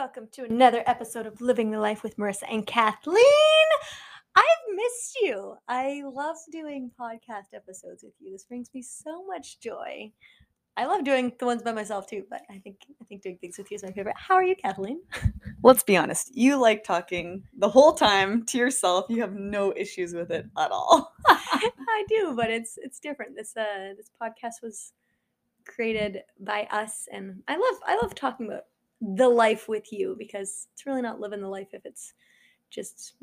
Welcome to another episode of Living the Life with Marissa and Kathleen. I've missed you. I love doing podcast episodes with you. This brings me so much joy. I love doing the ones by myself too, but I think I think doing things with you is my favorite. How are you, Kathleen? Let's be honest. You like talking the whole time to yourself. You have no issues with it at all. I do, but it's it's different. This uh this podcast was created by us and I love I love talking about the life with you because it's really not living the life if it's just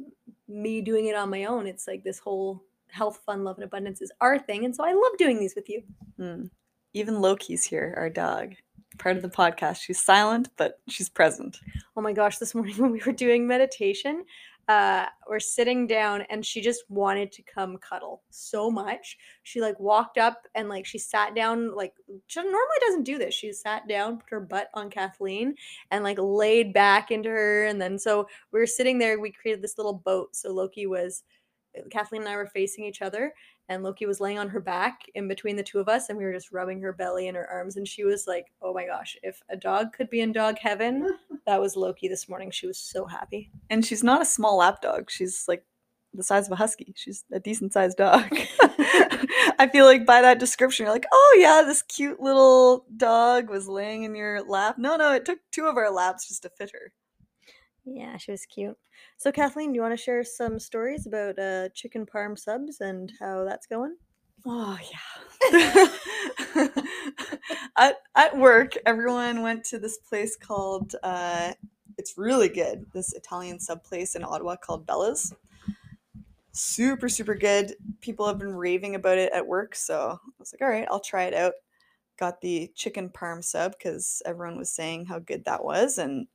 me doing it on my own. It's like this whole health, fun, love, and abundance is our thing. And so I love doing these with you. Mm. Even Loki's here, our dog, part of the podcast. She's silent, but she's present. Oh my gosh, this morning when we were doing meditation, uh, we're sitting down and she just wanted to come cuddle so much. She like walked up and like she sat down, like she normally doesn't do this. She sat down, put her butt on Kathleen, and like laid back into her. And then so we were sitting there, we created this little boat. So Loki was Kathleen and I were facing each other, and Loki was laying on her back in between the two of us, and we were just rubbing her belly and her arms. And she was like, Oh my gosh, if a dog could be in dog heaven, that was Loki this morning. She was so happy. And she's not a small lap dog. She's like the size of a husky. She's a decent sized dog. I feel like by that description, you're like, oh yeah, this cute little dog was laying in your lap. No, no, it took two of our laps just to fit her. Yeah, she was cute. So, Kathleen, do you want to share some stories about uh, chicken parm subs and how that's going? Oh yeah. at at work, everyone went to this place called uh, it's really good. This Italian sub place in Ottawa called Bella's. Super super good. People have been raving about it at work, so I was like, all right, I'll try it out. Got the chicken parm sub because everyone was saying how good that was, and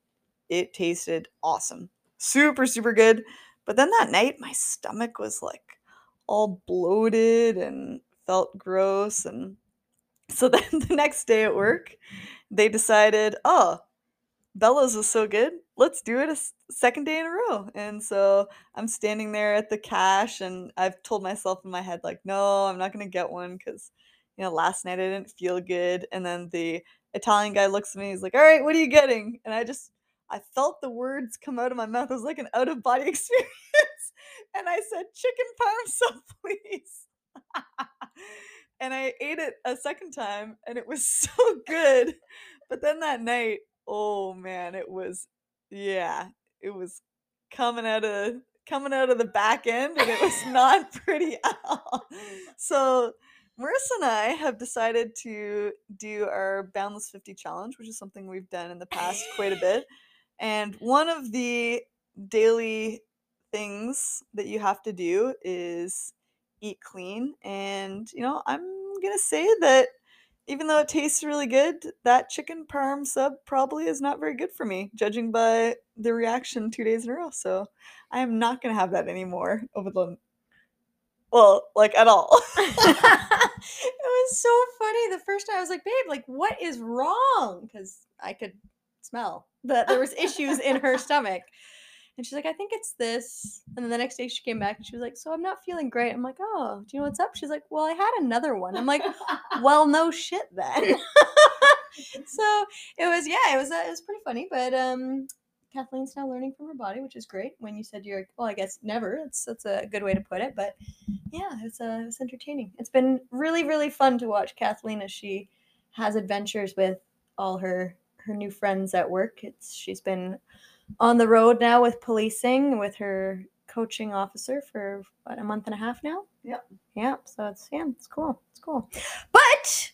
it tasted awesome. Super, super good. But then that night, my stomach was like all bloated and felt gross. And so then the next day at mm-hmm. work, they decided, oh, Bella's was so good. Let's do it a second day in a row. And so I'm standing there at the cash, and I've told myself in my head, like, no, I'm not going to get one because, you know, last night I didn't feel good. And then the Italian guy looks at me, he's like, all right, what are you getting? And I just I felt the words come out of my mouth. It was like an out of body experience. and I said, chicken parm sub, please. and I ate it a second time and it was so good. But then that night, oh man, it was, yeah, it was coming out of coming out of the back end and it was not pretty at all. So Marissa and I have decided to do our Boundless 50 challenge, which is something we've done in the past quite a bit. And one of the daily things that you have to do is eat clean. And, you know, I'm going to say that even though it tastes really good, that chicken parm sub probably is not very good for me, judging by the reaction two days in a row. So I am not going to have that anymore over the. Well, like at all. it was so funny. The first time I was like, babe, like, what is wrong? Because I could smell that there was issues in her stomach. And she's like, I think it's this. And then the next day she came back and she was like, So I'm not feeling great. I'm like, Oh, do you know what's up? She's like, Well, I had another one. I'm like, Well, no shit then. so it was yeah, it was uh, it was pretty funny, but um Kathleen's now learning from her body, which is great. When you said you're well, I guess never. That's that's a good way to put it, but yeah, it's uh, it's entertaining. It's been really really fun to watch Kathleen as she has adventures with all her her new friends at work. It's she's been on the road now with policing with her coaching officer for what a month and a half now. Yep. Yeah. So it's yeah, it's cool. It's cool. But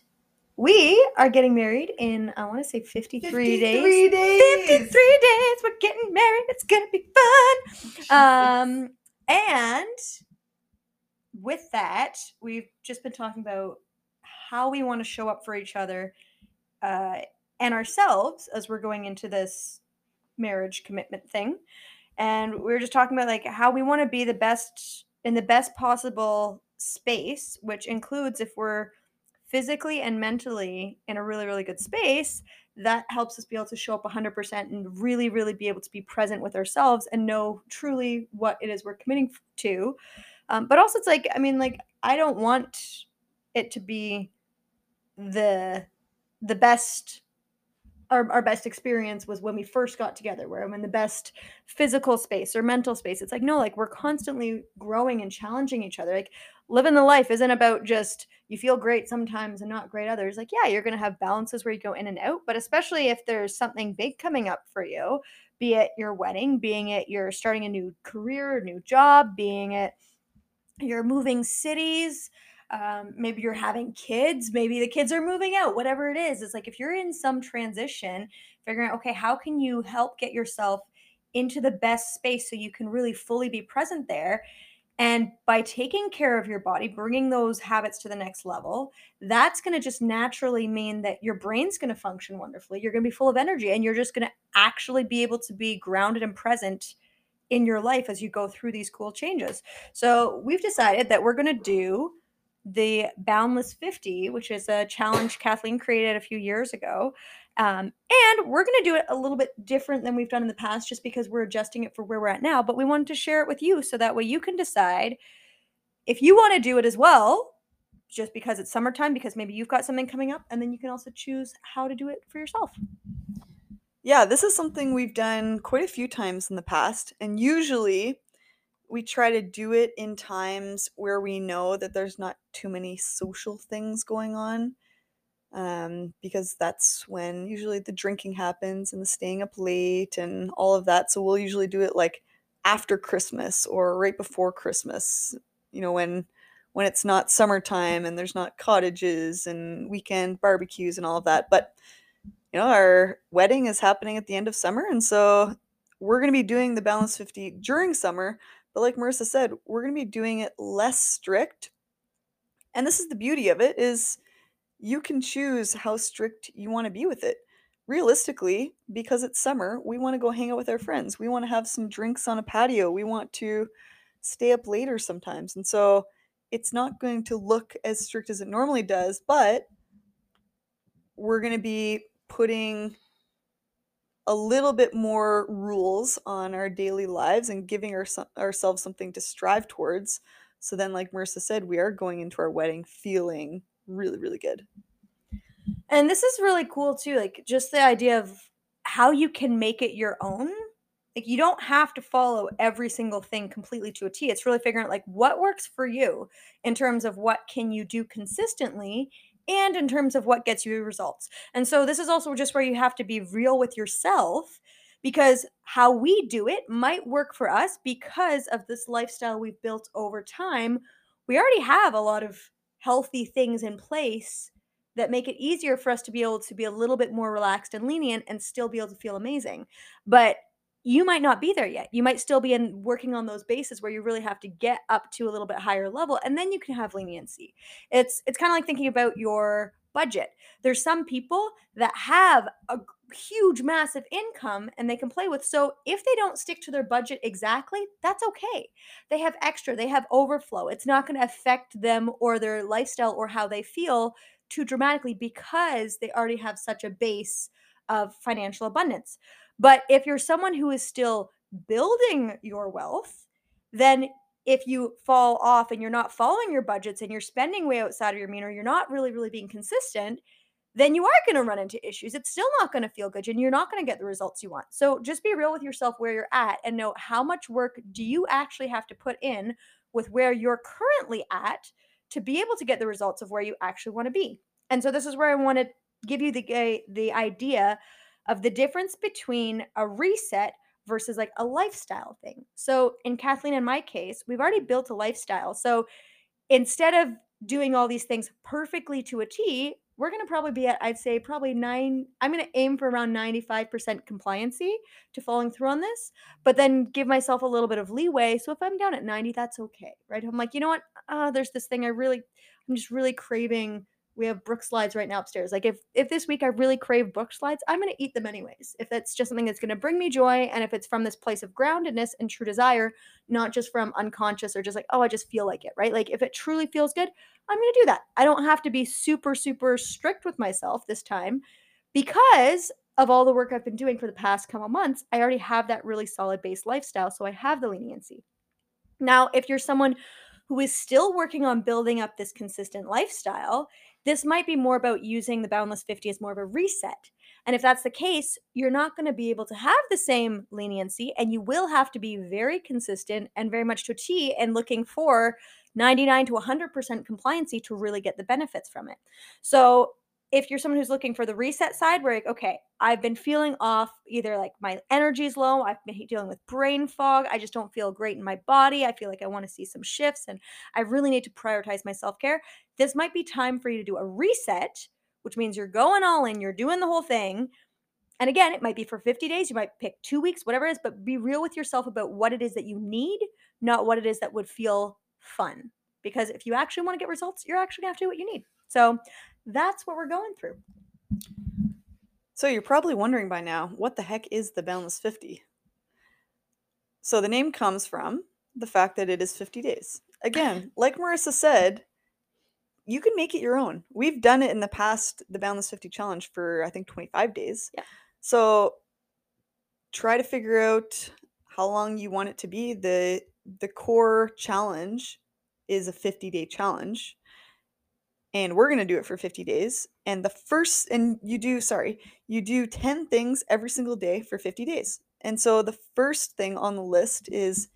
we are getting married in I want to say 53, 53 days. days. 53 days. We're getting married. It's gonna be fun. Um, and with that, we've just been talking about how we want to show up for each other uh, and ourselves as we're going into this marriage commitment thing. And we were just talking about like how we want to be the best in the best possible space, which includes if we're physically and mentally in a really, really good space, that helps us be able to show up 100% and really, really be able to be present with ourselves and know truly what it is we're committing to. Um, but also, it's like, I mean, like, I don't want it to be the the best our, our best experience was when we first got together where i'm in the best physical space or mental space. It's like no like we're constantly growing and challenging each other. Like living the life isn't about just you feel great sometimes and not great others. Like yeah you're going to have balances where you go in and out but especially if there's something big coming up for you be it your wedding being it you're starting a new career new job being it you're moving cities um, maybe you're having kids maybe the kids are moving out whatever it is it's like if you're in some transition figuring out okay how can you help get yourself into the best space so you can really fully be present there? And by taking care of your body bringing those habits to the next level that's going to just naturally mean that your brain's going to function wonderfully you're going to be full of energy and you're just going to actually be able to be grounded and present in your life as you go through these cool changes. So we've decided that we're going to do the Boundless 50, which is a challenge Kathleen created a few years ago. Um, and we're going to do it a little bit different than we've done in the past just because we're adjusting it for where we're at now. But we wanted to share it with you so that way you can decide if you want to do it as well, just because it's summertime, because maybe you've got something coming up, and then you can also choose how to do it for yourself. Yeah, this is something we've done quite a few times in the past. And usually we try to do it in times where we know that there's not too many social things going on. Um, because that's when usually the drinking happens and the staying up late and all of that. So we'll usually do it like after Christmas or right before Christmas, you know, when when it's not summertime and there's not cottages and weekend barbecues and all of that. But you know, our wedding is happening at the end of summer and so we're going to be doing the Boundless 50 during summer but like Marissa said, we're going to be doing it less strict. And this is the beauty of it is you can choose how strict you want to be with it. Realistically, because it's summer, we want to go hang out with our friends. We want to have some drinks on a patio. We want to stay up later sometimes. And so it's not going to look as strict as it normally does, but we're going to be putting a little bit more rules on our daily lives and giving our, ourselves something to strive towards. So then, like Marissa said, we are going into our wedding feeling really, really good. And this is really cool too. Like, just the idea of how you can make it your own. Like, you don't have to follow every single thing completely to a T. It's really figuring out like what works for you in terms of what can you do consistently and in terms of what gets you results. And so this is also just where you have to be real with yourself because how we do it might work for us because of this lifestyle we've built over time. We already have a lot of healthy things in place that make it easier for us to be able to be a little bit more relaxed and lenient and still be able to feel amazing. But you might not be there yet. You might still be in working on those bases where you really have to get up to a little bit higher level and then you can have leniency. It's it's kind of like thinking about your budget. There's some people that have a huge massive income and they can play with. So if they don't stick to their budget exactly, that's okay. They have extra, they have overflow. It's not going to affect them or their lifestyle or how they feel too dramatically because they already have such a base of financial abundance. But if you're someone who is still building your wealth, then if you fall off and you're not following your budgets and you're spending way outside of your mean or you're not really, really being consistent, then you are going to run into issues. It's still not going to feel good and you're not going to get the results you want. So just be real with yourself where you're at and know how much work do you actually have to put in with where you're currently at to be able to get the results of where you actually want to be. And so this is where I want to give you the uh, the idea of the difference between a reset versus like a lifestyle thing. So in Kathleen and my case, we've already built a lifestyle. So instead of doing all these things perfectly to a T, we're going to probably be at, I'd say, probably nine. I'm going to aim for around 95% compliancy to following through on this, but then give myself a little bit of leeway. So if I'm down at 90, that's okay, right? I'm like, you know what? Uh, there's this thing I really, I'm just really craving we have Brooksides right now upstairs. Like if if this week I really crave Brooksides, I'm gonna eat them anyways. If that's just something that's gonna bring me joy, and if it's from this place of groundedness and true desire, not just from unconscious or just like oh I just feel like it, right? Like if it truly feels good, I'm gonna do that. I don't have to be super super strict with myself this time, because of all the work I've been doing for the past couple months. I already have that really solid base lifestyle, so I have the leniency. Now, if you're someone who is still working on building up this consistent lifestyle this might be more about using the Boundless 50 as more of a reset. And if that's the case, you're not going to be able to have the same leniency and you will have to be very consistent and very much to a T and looking for 99 to 100% compliancy to really get the benefits from it. So if you're someone who's looking for the reset side where like, okay i've been feeling off either like my energy's low i've been dealing with brain fog i just don't feel great in my body i feel like i want to see some shifts and i really need to prioritize my self-care this might be time for you to do a reset which means you're going all in you're doing the whole thing and again it might be for 50 days you might pick two weeks whatever it is but be real with yourself about what it is that you need not what it is that would feel fun because if you actually want to get results you're actually going to have to do what you need so that's what we're going through. So you're probably wondering by now, what the heck is the Boundless 50? So the name comes from the fact that it is 50 days. Again, like Marissa said, you can make it your own. We've done it in the past, the Boundless 50 challenge for I think 25 days. Yeah. So try to figure out how long you want it to be. The the core challenge is a 50 day challenge and we're going to do it for 50 days and the first and you do sorry you do 10 things every single day for 50 days. And so the first thing on the list is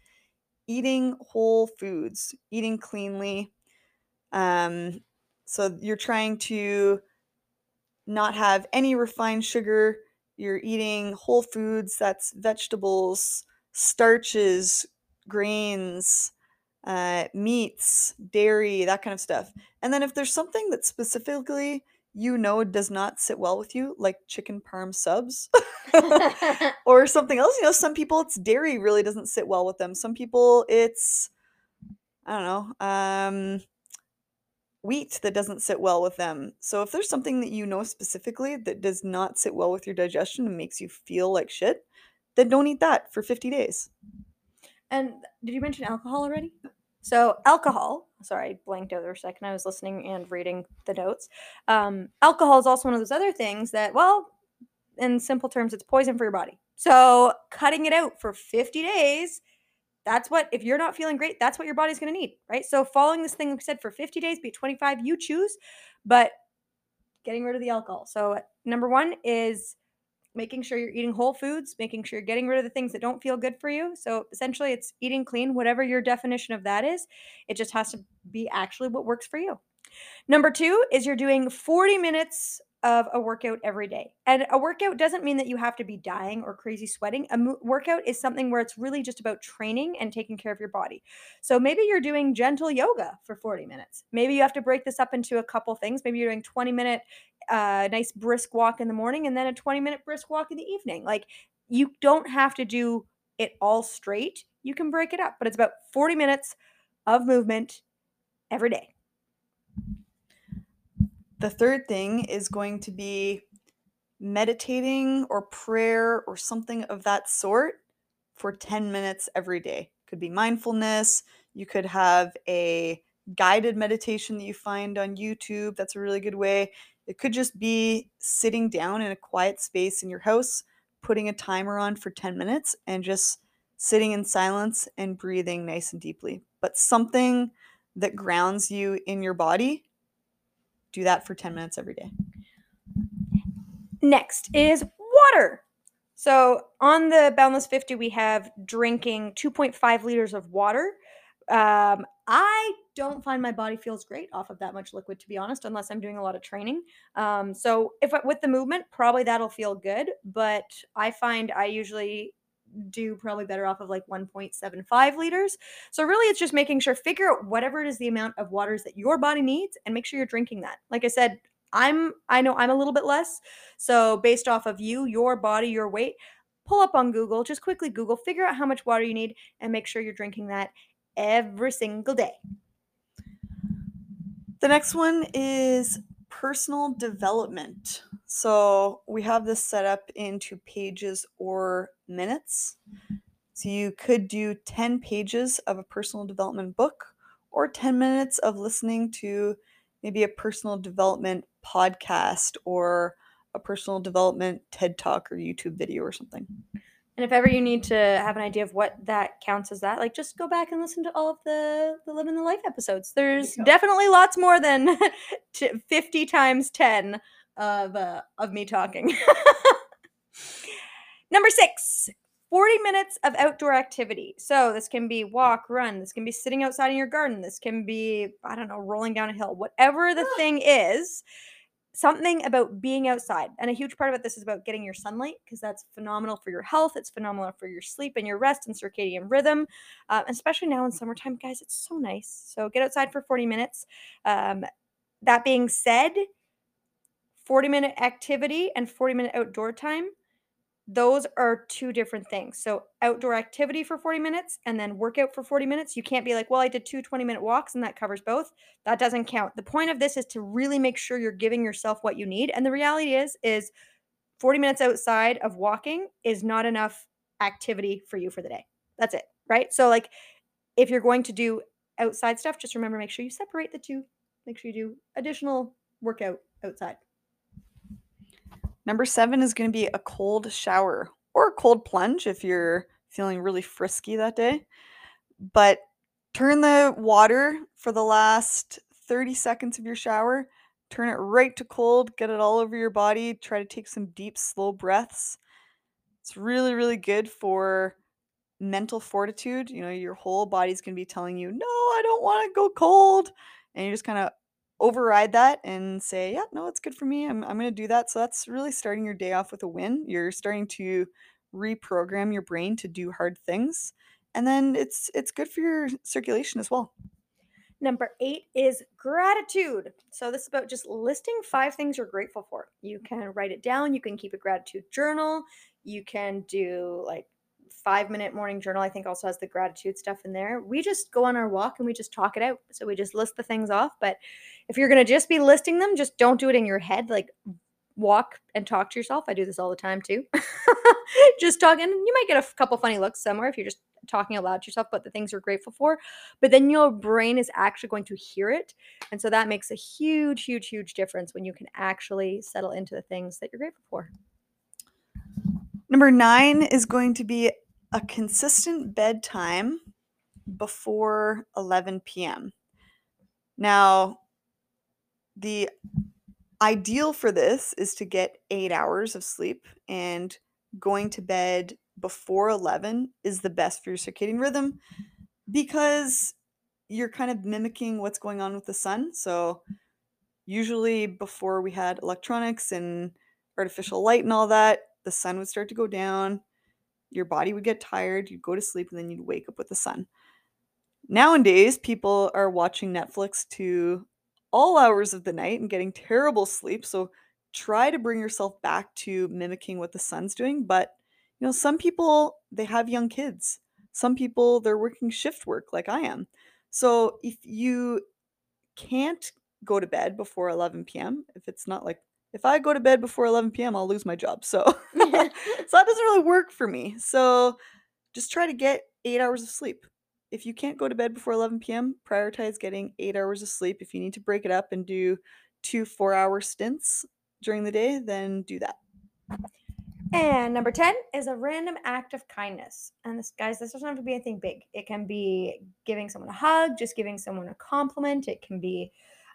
eating whole foods eating cleanly um so you're trying to not have any refined sugar you're eating whole foods that's vegetables starches grains uh, meats, dairy, that kind of stuff. And then if there's something that specifically you know does not sit well with you, like chicken parm subs or something else, you know, some people it's dairy really doesn't sit well with them. Some people it's I don't know, um, wheat that doesn't sit well with them. So if there's something that you know specifically that does not sit well with your digestion and makes you feel like shit, then don't eat that for 50 days. And did you mention alcohol already? So alcohol, sorry, I blanked for a second. I was listening and reading the notes. Um, alcohol is also one of those other things that, well, in simple terms, it's poison for your body. So cutting it out for 50 days, that's what, if you're not feeling great, that's what your body's going to need, right? So following this thing we said for 50 days, be 25, you choose, but getting rid of the alcohol. So number one is making sure you're eating whole foods, making sure you're getting rid of the things that don't feel good for you. So essentially, it's eating clean, whatever your definition of that is. It just has to be actually what works for you. Number two is you're doing 40 minutes of a workout every day. And a workout doesn't mean that you have to be dying or crazy sweating. A mo- workout is something where it's really just about training and taking care of your body. So maybe you're doing gentle yoga for 40 minutes. Maybe you have to break this up into a couple things. Maybe you're doing 20 minute uh, nice brisk walk in the morning and then a 20 minute brisk walk in the evening. Like you don't have to do it all straight. You can break it up, but it's about 40 minutes of movement every day. The third thing is going to be meditating or prayer or something of that sort for 10 minutes every day. Could be mindfulness. You could have a guided meditation that you find on YouTube. That's a really good way. It could just be sitting down in a quiet space in your house, putting a timer on for 10 minutes, and just sitting in silence and breathing nice and deeply. But something that grounds you in your body do that for 10 minutes every day. Next is water. So on the Boundless 50, we have drinking 2.5 liters of water. Um, I don't find my body feels great off of that much liquid, to be honest, unless I'm doing a lot of training. Um, so if with the movement, probably that'll feel good. But I find I usually do probably better off of like 1.75 liters. So really it's just making sure figure out whatever it is the amount of waters that your body needs and make sure you're drinking that. Like I said, I'm I know I'm a little bit less. So based off of you, your body, your weight, pull up on Google, just quickly Google, figure out how much water you need and make sure you're drinking that every single day. The next one is personal development. So we have this set up into pages or minutes. So you could do 10 pages of a personal development book or 10 minutes of listening to maybe a personal development podcast or a personal development TED talk or YouTube video or something. And if ever you need to have an idea of what that counts as that, like just go back and listen to all of the the Living the Life episodes. There's definitely lots more than 50 times 10 of uh, of me talking. Number 6, 40 minutes of outdoor activity. So this can be walk, run, this can be sitting outside in your garden, this can be I don't know, rolling down a hill. Whatever the thing is, something about being outside. And a huge part of this is about getting your sunlight because that's phenomenal for your health. It's phenomenal for your sleep and your rest and circadian rhythm. Uh, especially now in summertime, guys, it's so nice. So get outside for 40 minutes. Um, that being said, 40 minute activity and 40 minute outdoor time those are two different things. So, outdoor activity for 40 minutes and then workout for 40 minutes. You can't be like, well, I did two 20 minute walks and that covers both. That doesn't count. The point of this is to really make sure you're giving yourself what you need. And the reality is, is 40 minutes outside of walking is not enough activity for you for the day. That's it. Right. So, like, if you're going to do outside stuff, just remember make sure you separate the two. Make sure you do additional workout outside. Number seven is going to be a cold shower or a cold plunge if you're feeling really frisky that day. But turn the water for the last 30 seconds of your shower, turn it right to cold, get it all over your body. Try to take some deep, slow breaths. It's really, really good for mental fortitude. You know, your whole body's going to be telling you, no, I don't want to go cold. And you just kind of override that and say, yeah, no, it's good for me. I'm, I'm going to do that. So that's really starting your day off with a win. You're starting to reprogram your brain to do hard things. And then it's it's good for your circulation as well. Number eight is gratitude. So, this is about just listing five things you're grateful for. You can write it down, you can keep a gratitude journal, you can do like five minute morning journal, I think also has the gratitude stuff in there. We just go on our walk and we just talk it out. So we just list the things off. But if you're going to just be listing them, just don't do it in your head. Like walk and talk to yourself. I do this all the time too. just talking. You might get a couple funny looks somewhere if you're just talking aloud to yourself about the things you're grateful for. But then your brain is actually going to hear it. And so that makes a huge, huge, huge difference when you can actually settle into the things that you're grateful for. Number nine is going to be a consistent bedtime before 11 p.m. Now, the ideal for this is to get eight hours of sleep, and going to bed before 11 is the best for your circadian rhythm because you're kind of mimicking what's going on with the sun. So, usually, before we had electronics and artificial light and all that, the sun would start to go down your body would get tired, you'd go to sleep, and then you'd wake up with the sun. Nowadays, people are watching Netflix to all hours of the night and getting terrible sleep. So try to bring yourself back to mimicking what the sun's doing. But, you know, some people, they have young kids. Some people, they're working shift work like I am. So if you can't go to bed before 11 p.m., if it's not like if I go to bed before 11 p.m., I'll lose my job. So, so that doesn't really work for me. So, just try to get eight hours of sleep. If you can't go to bed before 11 p.m., prioritize getting eight hours of sleep. If you need to break it up and do two four hour stints during the day, then do that. And number 10 is a random act of kindness. And this, guys, this doesn't have to be anything big. It can be giving someone a hug, just giving someone a compliment. It can be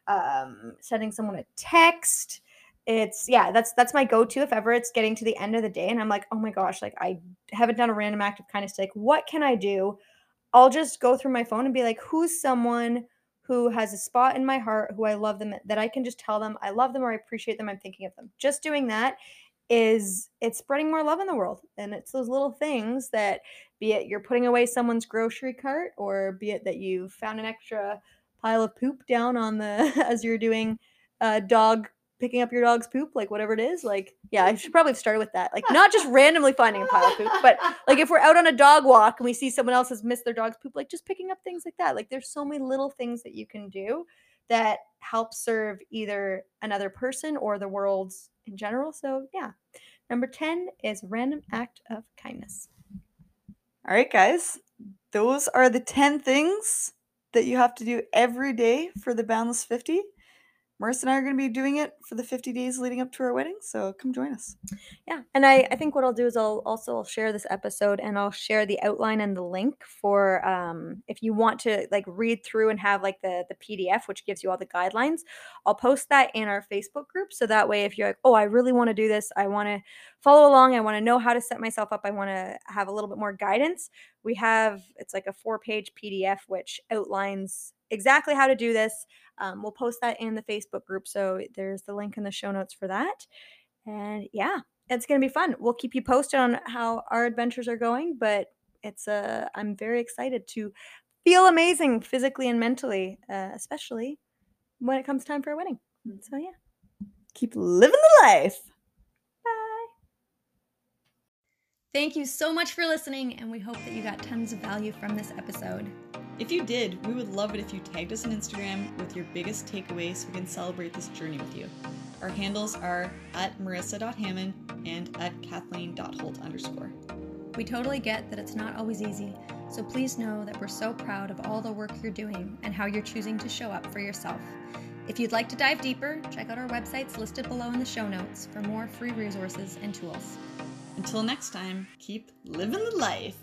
um, sending someone a text it's yeah, that's that's my go-to if ever it's getting to the end of the day and I'm like, oh my gosh, like I haven't done a random act of kindness. Like, what can I do? I'll just go through my phone and be like, who's someone who has a spot in my heart who I love them that I can just tell them I love them or I appreciate them. I'm thinking of them. Just doing that is it's spreading more love in the world. And it's those little things that be it you're putting away someone's grocery cart or be it that you found an extra pile of poop down on the as you're doing uh, dog picking up your dog's poop, like whatever it is. Like, yeah, I should probably have started with that. Like, not just randomly finding a pile of poop, but like if we're out on a dog walk and we see someone else has missed their dog's poop, like just picking up things like that. Like, there's so many little things that you can do that help serve either another person or the world in general. So, yeah. Number 10 is random act of kindness. All right, guys. Those are the 10 things that you have to do every day for the Boundless 50. Marissa and I are going to be doing it for the 50 days leading up to our wedding, so come join us. Yeah, and I, I think what I'll do is I'll also I'll share this episode and I'll share the outline and the link for um, if you want to like read through and have like the the PDF which gives you all the guidelines. I'll post that in our Facebook group so that way if you're like, oh, I really want to do this, I want to follow along, I want to know how to set myself up, I want to have a little bit more guidance. We have it's like a four page PDF which outlines exactly how to do this. Um, we'll post that in the Facebook group. So there's the link in the show notes for that. And yeah, it's going to be fun. We'll keep you posted on how our adventures are going, but it's a, uh, I'm very excited to feel amazing physically and mentally, uh, especially when it comes time for a wedding. So yeah, keep living the life. Bye. Thank you so much for listening, and we hope that you got tons of value from this episode. If you did, we would love it if you tagged us on Instagram with your biggest takeaway so we can celebrate this journey with you. Our handles are at marissa.hamon and at kathleen.holt underscore. We totally get that it's not always easy, so please know that we're so proud of all the work you're doing and how you're choosing to show up for yourself. If you'd like to dive deeper, check out our websites listed below in the show notes for more free resources and tools. Until next time, keep living the life.